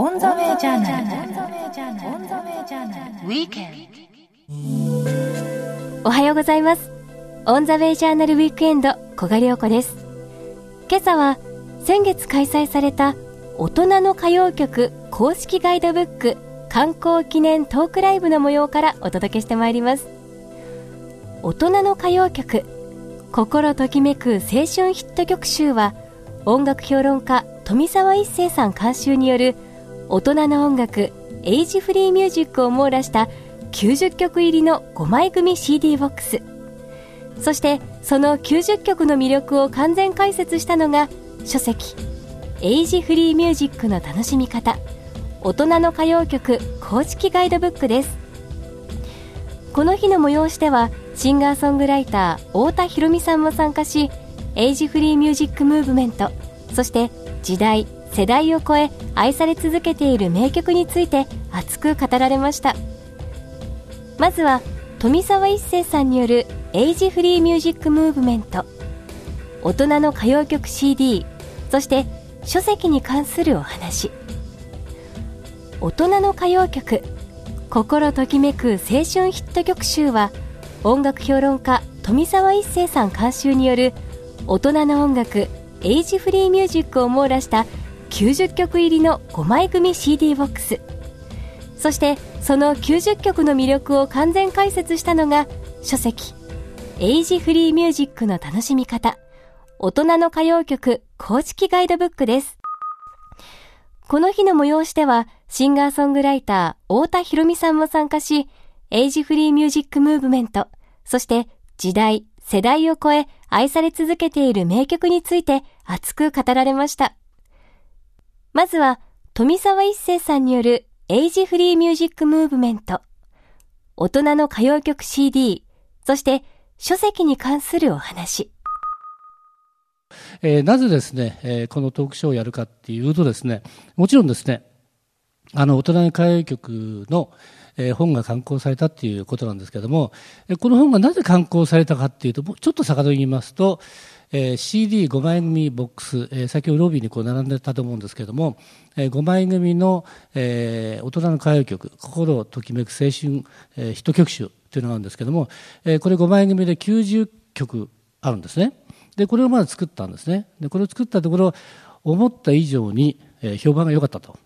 オンザウェイジャーナル。ウィークエンド。おはようございます。オンザウェイジャーナルウィークエンド小賀良子です。今朝は先月開催された大人の歌謡曲公式ガイドブック観光記念トークライブの模様からお届けしてまいります。大人の歌謡曲心ときめく青春ヒット曲集は音楽評論家富澤一世さん監修による大人の音楽エイジフリーミュージックを網羅した90曲入りの5枚組 CD ボックス。そしてその90曲の魅力を完全解説したのが書籍エイジフリーミュージックの楽しみ方。大人の歌謡曲公式ガイドブックです。この日の催しではシンガーソングライター太田裕美さんも参加しAge Free Music Movement。そして時代世代を超え愛され続けている名曲について熱く語られました。まずは富澤一誠さんによる Age Free Music Movement 大人の歌謡曲 CD そして書籍に関するお話。大人の歌謡曲心ときめく青春ヒット曲集は音楽評論家富澤一世さん監修による大人の音楽エイジフリーミュージックを網羅した90曲入りの5枚組 CD ボックス。そしてその90曲の魅力を完全解説したのが書籍エイジフリーミュージックの楽しみ方大人の歌謡曲公式ガイドブックです。この日の催しではシンガーソングライター太田博美さんも参加しAge Free Music Movement そして時代世代を超え愛され続けている名曲について熱く語られました。まずは、富澤一誠さんによる Age Free Music Movement、大人の歌謡曲 CD、そして書籍に関するお話。えー、なぜですね、えー、このトークショーをやるかっていうとですね、もちろんですね、あの、大人の歌謡曲の、えー、本が刊行されたっていうことなんですけれども、この本がなぜ刊行されたかっていうと、ちょっと遡りますと、えー、CD5 枚組ボックス、えー、先ほどロビーにこう並んでたと思うんですけれども、えー、5枚組の、えー、大人の歌謡曲、心をときめく青春、えー、ヒット曲集というのがあるんですけれども、えー、これ5枚組で90曲あるんですね。で、これをまず作ったんですね。で、これを作ったところ、思った以上に、えー、評判が良かったと。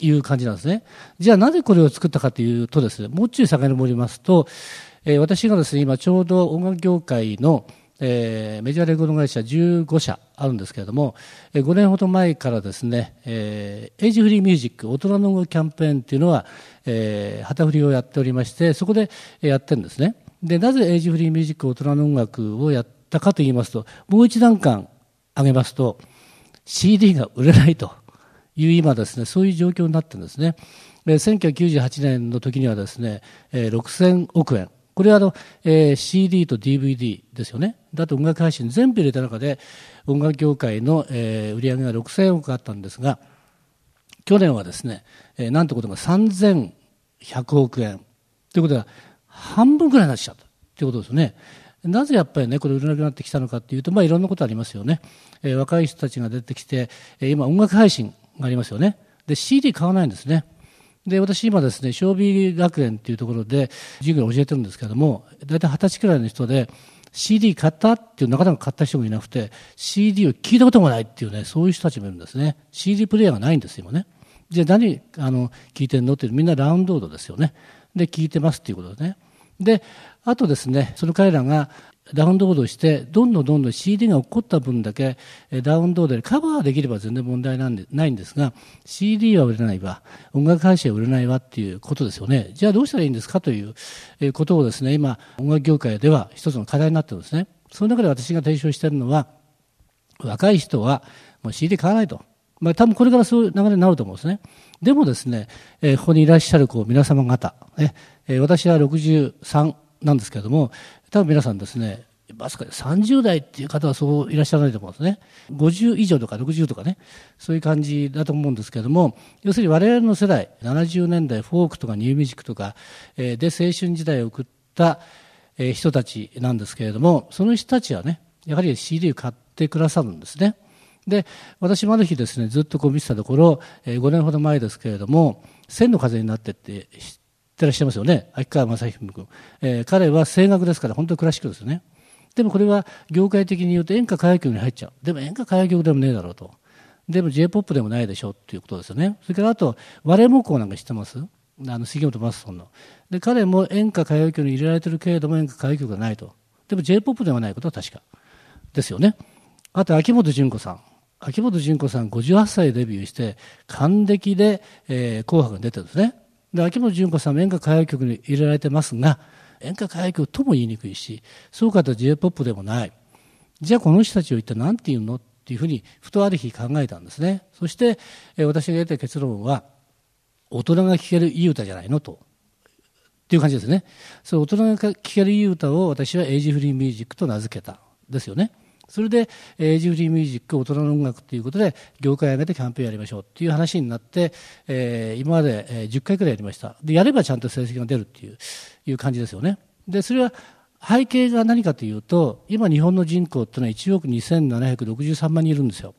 いう感じなんですね。じゃあなぜこれを作ったかというとですね、もうちょい遡りますと、えー、私がですね、今ちょうど音楽業界の、えー、メジャーレコード会社15社あるんですけれども、えー、5年ほど前からですね、えー、エイジフリーミュージック大人のキャンペーンっていうのは、えー、旗振りをやっておりましてそこでやってるんですね。でなぜエイジフリーミュージック大人の音楽をやったかと言いますともう一段階上げますと CD が売れないという今ですねそういう状況になってるんですね。1998年の時にはですね、えー、6000億円これはあの、えー、CD と DVD ですよね。だと音楽配信全部入れた中で音楽業界の、えー、売り上げが6000億あったんですが、去年はですね、えー、なんてことが3100億円ということは半分ぐらいになっちゃったということですよね。なぜやっぱりね、これ売れなくなってきたのかというと、まあいろんなことありますよね。えー、若い人たちが出てきて、え、今音楽配信がありますよね。で、CD 買わないんですね。で、私今ですね、小美学園っていうところで授業を教えてるんですけども、大体二十歳くらいの人で、CD 買ったっていうなかなか買った人もいなくて、CD を聞いたこともないっていうね、そういう人たちもいるんですね。CD プレイヤーがないんです今ね。じゃあ何、あの、聞いてんのってみんなラウンドードですよね。で、聞いてますっていうことでね。で、あとですね、その彼らがダウンロードして、どんどんどんどん CD が起こった分だけダウンロードでカバーできれば全然問題なんでないんですが、CD は売れないわ、音楽配信は売れないわっていうことですよね。じゃあどうしたらいいんですかということをですね、今、音楽業界では一つの課題になってるんですね。その中で私が提唱しているのは、若い人はもう CD 買わないと。まあ多分これからそういう流れになると思うんですね。でもですね、えー、ここにいらっしゃるこう皆様方、ねえー、私は63なんですけれども、多分皆さんですね、まさか30代っていう方はそういらっしゃらないと思うんですね。50以上とか60とかね、そういう感じだと思うんですけれども、要するに我々の世代、70年代フォークとかニューミュージックとか、えー、で青春時代を送った、えー、人たちなんですけれども、その人たちはね、やはり CD を買ってくださるんですね。で、私もある日ですね、ずっとこう見てたところ、えー、5年ほど前ですけれども、千の風になってって知てらっしゃいますよね。秋川正彦君。えー、彼は声楽ですから、本当にクラシックですよね。でもこれは業界的に言うと演歌歌謡曲に入っちゃう。でも演歌歌謡曲でもねえだろうと。でも J-POP でもないでしょっていうことですよね。それからあと、割れ木工なんか知ってますあの、杉本マスソンの。で、彼も演歌歌謡曲に入れられてるけれども演歌歌謡曲がないと。でも J-POP ではないことは確か。ですよね。あと、秋元純子さん。秋元純子さん58歳でデビューして、還暦で、えー、紅白に出てるんですね。で、秋元純子さんも演歌歌謡曲に入れられてますが、演歌歌謡曲とも言いにくいし、そうかと J-POP でもない。じゃあこの人たちを一体何て言うのっていうふうに、ふとある日考えたんですね。そして、えー、私が得た結論は、大人が聴けるいい歌じゃないのと。っていう感じですね。そ大人が聴けるいい歌を私はエイジフリーミュージックと名付けた。ですよね。それで、エイジフリーミュージック、大人の音楽ということで、業界を挙げてキャンペーンやりましょうっていう話になって、えー、今まで、えー、10回くらいやりました。で、やればちゃんと成績が出るっていう、いう感じですよね。で、それは、背景が何かというと、今日本の人口っていうのは1億2763万人いるんですよ。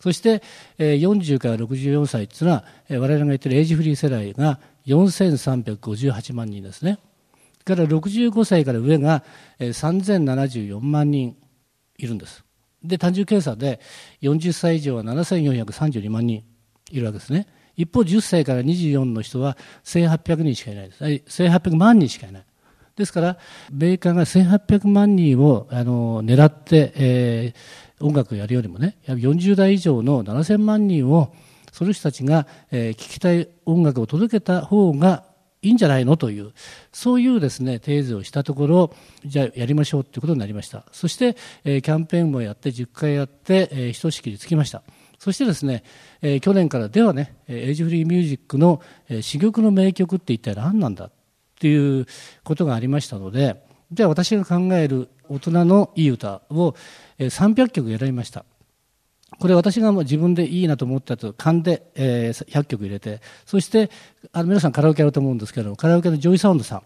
そして、えー、40から64歳っていうのは、えー、我々が言ってるエイジフリー世代が4358万人ですね。から65歳から上が、えー、3074万人いるんです。で、単純計算で40歳以上は7432万人いるわけですね。一方、10歳から24の人は1800人しかいないです。1800万人しかいない。ですから、米韓が1800万人をあの狙って、えー、音楽をやるよりもね、40代以上の7000万人を、その人たちが、えー、聴きたい音楽を届けた方がいいんじゃないの？という、そういうですね、テーゼをしたところ、じゃあやりましょうということになりました。そして、えー、キャンペーンもやって、10回やって、えー、ひとしきりつきました。そしてですね、えー、去年からではね、エイジフリーミュージックの、えー、珠玉の名曲って一体何なんだっていうことがありましたので、じゃあ私が考える大人のいい歌を、300曲選びました。これ私がもう自分でいいなと思ったやつ勘で、えー、100曲入れて、そしてあの皆さんカラオケやると思うんですけど、カラオケのジョイサウンドさん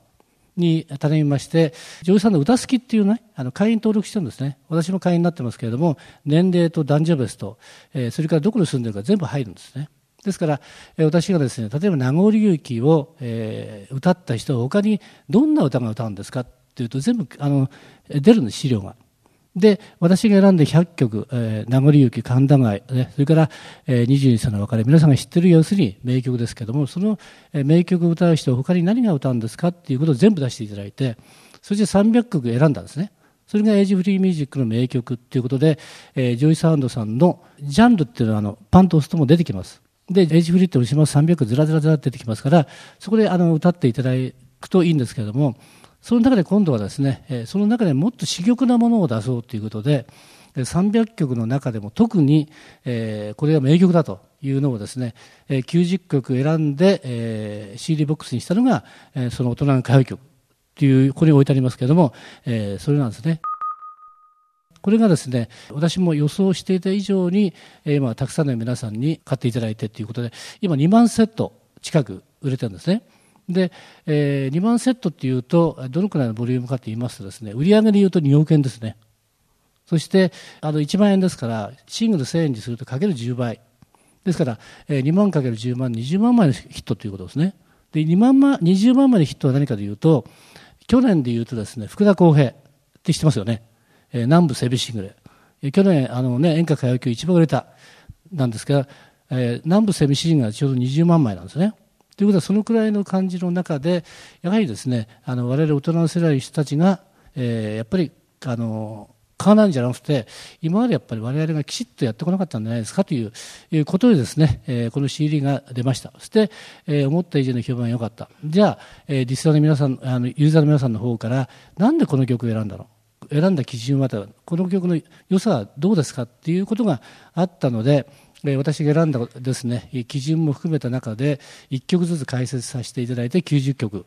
に頼みまして、ジョイサウンド歌好きっていうね、あの会員登録してるんですね。私も会員になってますけれども、年齢と男女別と、えー、それからどこに住んでるか全部入るんですね。ですから、えー、私がですね、例えばなごり雪を、えー、歌った人は他にどんな歌が歌うんですかっていうと全部あの出るんです、資料が。で、私が選んで100曲、えー、なごり雪、神田川、ね、それから、えー、22歳の別れ、皆さんが知ってる要するに名曲ですけども、その、えー、名曲を歌う人は他に何が歌うんですかっていうことを全部出していただいて、そして300曲選んだんですね。それが Age Free Music の名曲っていうことで、えー、ジョイサウンドさんのジャンルっていうのはあのポンと押すともう出てきます。で、エイジフリーって押します300ずらずらずらって出てきますから、そこであの歌っていただくといいんですけども、その中で今度はですね、その中でもっと珠玉なものを出そうということで、300曲の中でも特に、えー、これが名曲だというのをですね、えー、90曲選んで、えー、CD ボックスにしたのが、えー、その大人の歌謡曲という、ここに置いてありますけれども、えー、それなんですね。これがですね、私も予想していた以上に、えー、今、たくさんの皆さんに買っていただいてということで、今2万セット近く売れてるんですね。で、えー、2万セットっていうと、どのくらいのボリュームかと言いますとですね、売上で言うと2億円ですね。そして、あの、1万円ですから、シングル1000円にするとかける10倍。ですから、えー、2万かける10万、20万枚のヒットということですね。で、2万枚、20万枚のヒットは何かというと、去年で言うとですね、福田公平って知ってますよね。えー、南部セビシングル。えー、去年、あのね、演歌歌謡曲一番売れた、なんですが、えー、南部セミシングがちょうど20万枚なんですね。ということはそのくらいの感じの中でやはりですねあの我々大人の世代の人たちが、えー、やっぱりあの買わないんじゃなくて今までやっぱり我々がきちっとやってこなかったんじゃないですかといういうことでですね、えー、この CD が出ました。そして、えー、思った以上の評判が良かった。じゃあ、えー、リスナーの皆さんあのユーザーの皆さんの方からなんでこの曲を選んだの？選んだ基準はこの曲の良さはどうですか？っていうことがあったので私が選んだですね、基準も含めた中で、1曲ずつ解説させていただいて90曲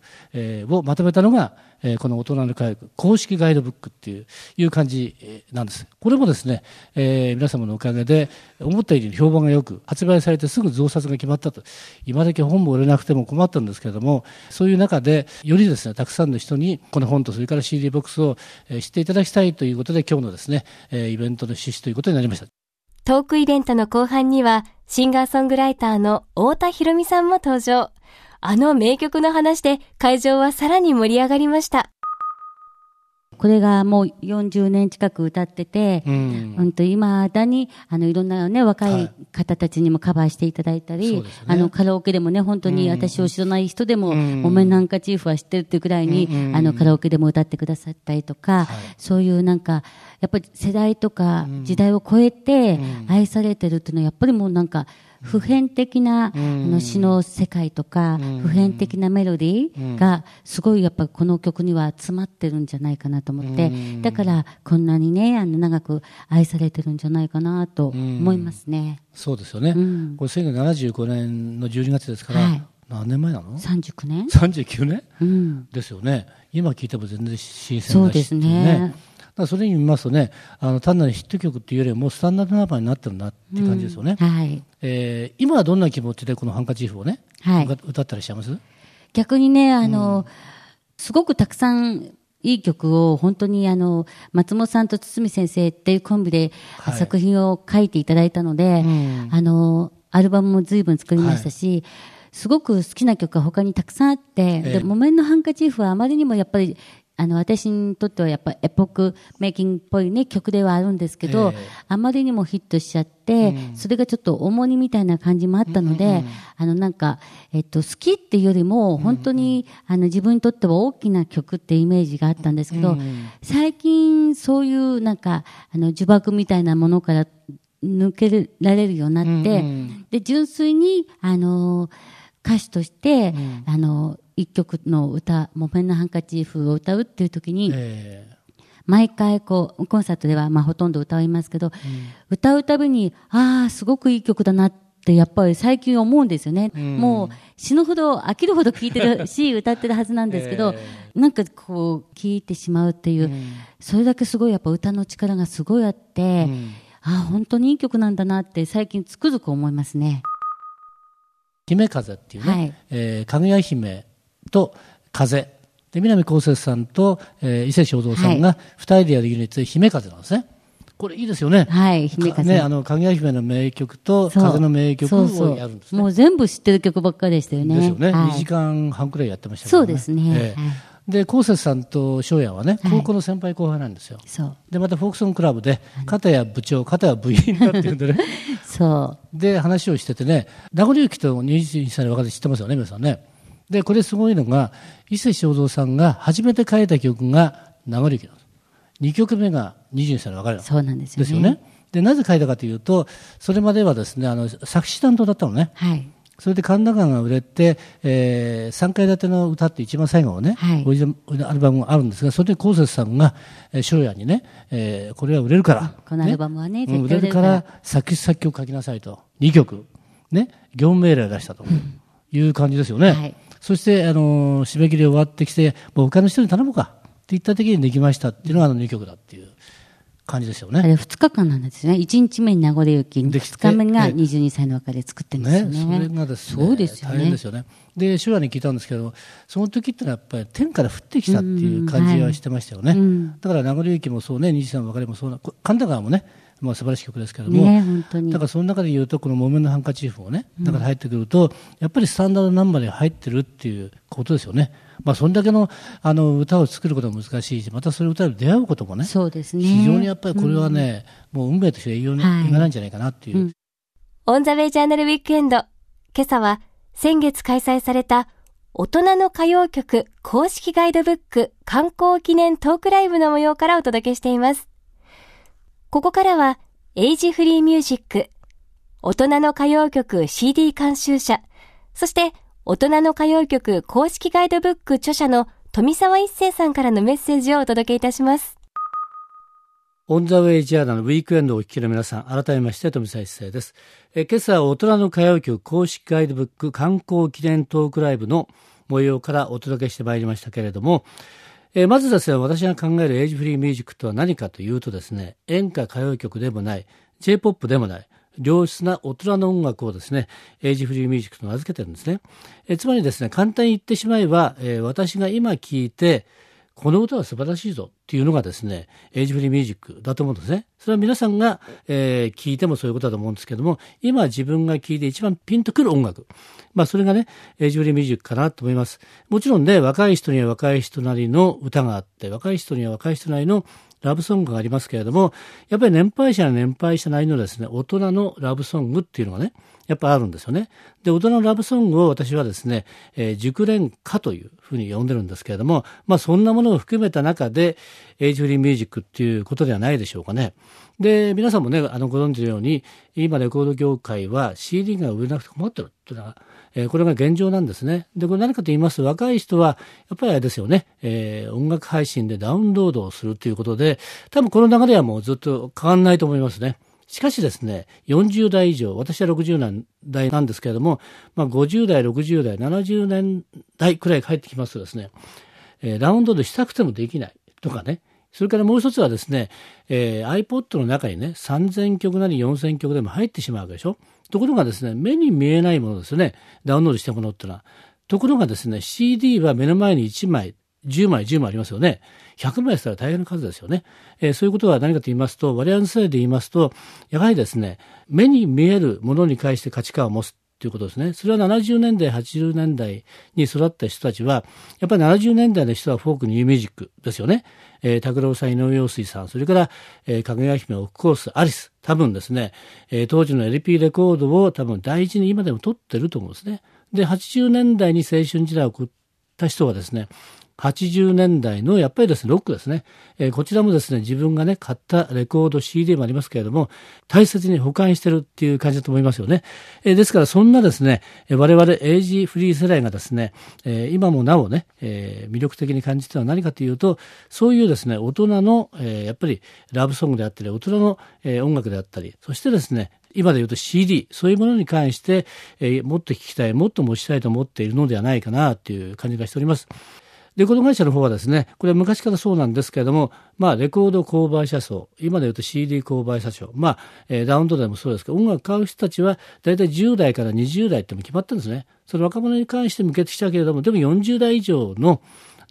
をまとめたのが、この大人の科学公式ガイドブックっていういう感じなんです。これもですね、えー、皆様のおかげで、思った以上に評判がよく、発売されてすぐ増刷が決まったと。今だけ本も売れなくても困ったんですけれども、そういう中で、よりですね、たくさんの人に、この本とそれから CD ボックスを知っていただきたいということで、今日のですね、イベントの趣旨ということになりました。トークイベントの後半には、シンガーソングライターの太田博美さんも登場。あの名曲の話で会場はさらに盛り上がりました。これがもう40年近く歌ってて、うん、うんと今だに、あの、いろんなね、若い方たちにもカバーしていただいたり、はい。ね、あの、カラオケでもね、本当に私を知らない人でも、うん、木綿なんかチーフは知ってるっていうくらいに、うん、あの、カラオケでも歌ってくださったりとか、はい、そういうなんか、やっぱり世代とか時代を超えて愛されてるっていうのは、やっぱりもうなんか、普遍的な、の詩の世界とか、普遍的なメロディーがすごいやっぱこの曲には詰まってるんじゃないかなと思って、だからこんなにね、あの長く愛されてるんじゃないかなと思いますね。そうですよね。これ1975年の12月ですから、はい、何年前なの ?39 年 ?39 年、うん、ですよね。今聞いても全然新鮮だし、そうですね。だそれに見ますとね、あの単なるヒット曲っていうよりも、スタンダードナンバーになってるなって感じですよね。うん、はい。えー、今はどんな気持ちでこのハンカチーフをね、はい、歌ったりします？逆にね、あの、うん、すごくたくさんいい曲を本当にあの松本さんと堤先生っていうコンビで作品を書いていただいたので、はいうん、あのアルバムも随分作りましたし、はい、すごく好きな曲が他にたくさんあって、えー、で木綿のハンカチーフはあまりにもやっぱりあの、私にとってはやっぱエポックメイキングっぽいね、曲ではあるんですけど、えー、あまりにもヒットしちゃって、うん、それがちょっと重荷みたいな感じもあったので、うんうん、あの、なんか、えっと、好きっていうよりも、本当に、うん。うん、あの、自分にとっては大きな曲ってイメージがあったんですけど、うんうん、最近そういうなんか、あの、呪縛みたいなものから抜けられるようになって、うんうん、で、純粋に、あの、歌手として、あの、一曲の歌、木綿のハンカチーフを歌うっていう時に、えー、毎回こう、コンサートではまあほとんど歌いますけど、うん、歌うたびに、ああ、すごくいい曲だなってやっぱり最近思うんですよね。うん、もう死ぬほど、飽きるほど聴いてるし、歌ってるはずなんですけど、えー、なんかこう、聴いてしまうっていう、うん、それだけすごいやっぱ歌の力がすごいあって、ああ、本当にいい曲なんだなって最近つくづく思いますね。姫風っていうね、はい、えー、かぐや姫と風。で、南こうせつさんと、えー、伊勢正蔵さんが二人でやるユニットで姫風なんですね。これいいですよね。はい、姫風。ね、あの、かぐや姫の名曲と、風の名曲をやるんですね。もう全部知ってる曲ばっかりでしたよね。ですよね。はい、2時間半くらいやってましたね。そうですね。えー、で、こうせつさんと翔也はね、高校の先輩後輩なんですよ。そう。で、またフォークソンクラブで、片や部長、片や部員だっていうんでね。そう。で、話をしててね、名残雪と21歳の若手知ってますよね、皆さんね。で、これすごいのが、伊勢正蔵さんが初めて書いた曲が流れ曲なんです。2曲目が22歳の別れそうなんですよね。ですよね。で、なぜ書いたかというと、それまではですね、あの、作詞担当だったのね。はい。それで神田川が売れて、えー、3階建ての歌って一番最後のね、はい、オリジナルアルバムがあるんですが、それで昴生さんが、えー、翔也にね、えー、これは売れるから、このアルバムはね、ね売れるから作詞作曲書きなさいと。2曲。ね、業務命令を出したという感じですよね。はいそして、あの、締め切り終わってきて、もう他の人に頼もうかって言った時にできましたっていうのがあの2曲だっていう感じですよね。あれ2日間なんですね。1日目に名残雪、2日目が22歳の別れ作ってるんですよね。ねそれがですね、そうですよね。大変ですよね。で、手話に聞いたんですけど、その時ってのはやっぱり天から降ってきたっていう感じはしてましたよね。はい、だから名残雪もそうね、22歳の別れもそうな、神田川もね、まあ、素晴らしい曲ですけれども、ね、本当にだからその中で言うと、この木綿のハンカチーフをね、中で入ってくると、やっぱりスタンダードナンバーに入ってるっていうことですよね。まあ、そんだけのあの歌を作ることも難しいし、またそれを歌に出会うこともね、そうですね非常にやっぱりこれはね、うん、もう運命として言いないんじゃないかなっていう。はいうん、オン・ザ・ウェイ・ジャーナル・ウィークエンド。今朝は先月開催された大人の歌謡曲公式ガイドブック観光記念トークライブの模様からお届けしています。ここからはエイジフリーミュージック、大人の歌謡曲 CD 監修者、そして大人の歌謡曲公式ガイドブック著者の富澤一世さんからのメッセージをお届けいたします。オンザウェイジャーナのウィークエンドをお聞きの皆さん、改めまして富澤一世です。え今朝は大人の歌謡曲公式ガイドブック観光記念トークライブの模様からお届けしてまいりましたけれども、えー、まずですね、私が考えるエイジフリーミュージックとは何かというとですね、演歌歌謡曲でもない、J-POP でもない、良質な大人の音楽をですね、エイジフリーミュージックと名付けてるんですね。えー、つまりですね、簡単に言ってしまえば、えー、私が今聞いて、この歌は素晴らしいぞっていうのがですね、エイジフリーミュージックだと思うんですね。それは皆さんが、えー、聞いてもそういうことだと思うんですけども、今自分が聞いて一番ピンとくる音楽。まあそれがね、エイジフリーミュージックかなと思います。もちろんね、若い人には若い人なりの歌があって、若い人には若い人なりのラブソングがありますけれども、やっぱり年配者は年配者なりのですね、大人のラブソングっていうのがね、やっぱあるんですよね。で、大人のラブソングを私はですね、えー、熟練歌というふうに呼んでるんですけれども、まあそんなものを含めた中で、エイジフリーミュージックっていうことではないでしょうかね。で、皆さんもね、あの、ご存知のように、今レコード業界は CD が売れなくて困ってるっていうのは、え、これが現状なんですね。で、これ何かと言いますと、若い人は、やっぱりあれですよね、えー、音楽配信でダウンロードをするということで、多分この流れはもうずっと変わんないと思いますね。しかしですね、40代以上、私は60代なんですけれども、まあ、50代、60代、70年代くらい帰ってきますとですね、えー、ラウンドしたくてもできないとかね、それからもう一つはですね、えー、iPod の中にね、3000曲なり4000曲でも入ってしまうわけでしょ。ところがですね、目に見えないものですね、ダウンロードしたものってのは。ところがですね、CD は目の前に1枚、10枚、10枚ありますよね。100枚したら大変な数ですよね。えー、そういうことは何かと言いますと、我々の世代で言いますと、やはりですね、目に見えるものに対して価値観を持つということですね。それは70年代、80年代に育った人たちは、やっぱり70年代の人はフォーク、ニューミュージックですよね。えー、拓郎さん、井上陽水さん、それから、えー、かぐや姫、オフコース、アリス。多分ですね、えー、当時の LP レコードを多分大事に今でも撮ってると思うんですね。で、80年代に青春時代を送った人はですね、80年代のやっぱりですね、ロックですね。えー、こちらもですね、自分がね、買ったレコード CD もありますけれども、大切に保管してるっていう感じだと思いますよね。えー、ですからそんなですね、我々エイジフリー世代がですね、えー、今もなおね、え魅力的に感じてるのは何かというと、そういうですね、大人の、えやっぱりラブソングであったり、大人の、え音楽であったり、そしてですね、今で言うと CD、そういうものに関して、えー、もっと聞きたい、もっと持ちたいと思っているのではないかなという感じがしております。レコード会社の方はですね、これは昔からそうなんですけれども、まあ、レコード購買者層、今で言うと CD 購買者層、まあ、えー、ダウンロードでもそうですけど、音楽買う人たちは、大体10代から20代っても決まってるんですね。その若者に関して向けてきたけれども、でも40代以上の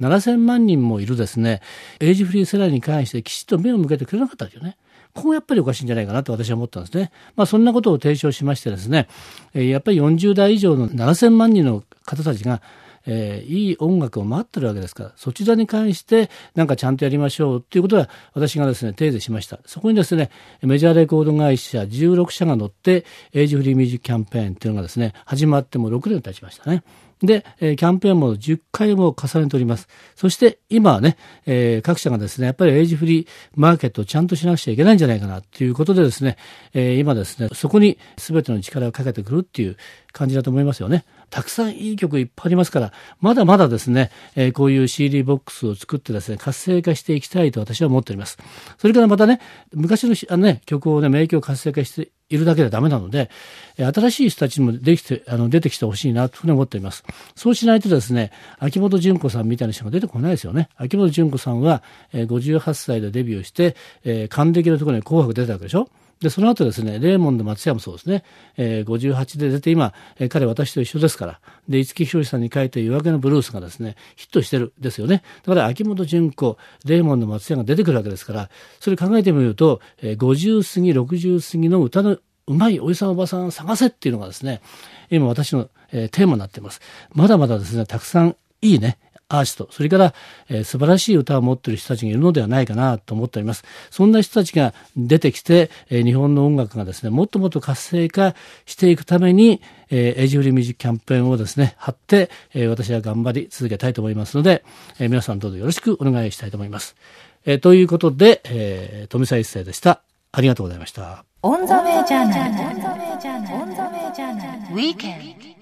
7000万人もいるですね、エイジフリー世代に関してきちっと目を向けてくれなかったんですよね。ここやっぱりおかしいんじゃないかなと私は思ったんですね。まあそんなことを提唱しましてですね、やっぱり40代以上の7000万人の方たちがえー、いい音楽を待ってるわけですから、そちらに関してなんかちゃんとやりましょうっていうことは私がですね、提示しました。そこにですね、メジャーレコード会社16社が乗って、エイジフリーミュージックキャンペーンっていうのがですね、始まっても6年経ちましたね。で、え、キャンペーンも10回も重ねております。そして今はね、えー、各社がですね、やっぱりエイジフリーマーケットをちゃんとしなくちゃいけないんじゃないかなということでですね、えー、今ですね、そこに全ての力をかけてくるっていう感じだと思いますよね。たくさんいい曲いっぱいありますから、まだまだですね、えー、こういう CD ボックスを作ってですね、活性化していきたいと私は思っております。それからまたね、昔のあの、ね、曲をね、名曲を活性化しているだけではダメなので、新しい人たちにもできて、あの、出てきてほしいなというふうに思っています。そうしないとですね、秋元純子さんみたいな人が出てこないですよね。秋元純子さんは、えー、58歳でデビューして、えー、還暦のところに紅白出たわけでしょで、その後ですね、レーモンド松山もそうですね、えー、58で出て今、えー、彼私と一緒ですから、で、五木ひろしさんに書いた夜明けのブルースがですね、ヒットしてるですよね。だから秋元純子、レーモンド松山が出てくるわけですから、それ考えてみると、えー、50過ぎ、60過ぎの歌のうまいおじさんおばさん探せっていうのがですね、今私の、えー、テーマになっています。まだまだですね、たくさんいいね、アーティスト、それから、えー、素晴らしい歌を持っている人たちがいるのではないかなと思っております。そんな人たちが出てきて、えー、日本の音楽がですね、もっともっと活性化していくために、えー、 Age Free Music キャンペーンをですね、張って、えー、私は頑張り続けたいと思いますので、えー、皆さんどうぞよろしくお願いしたいと思います。えー、ということで、えー、富澤一誠でした。ありがとうございました。 On The Way Journal。On The Way Journal。Weekend。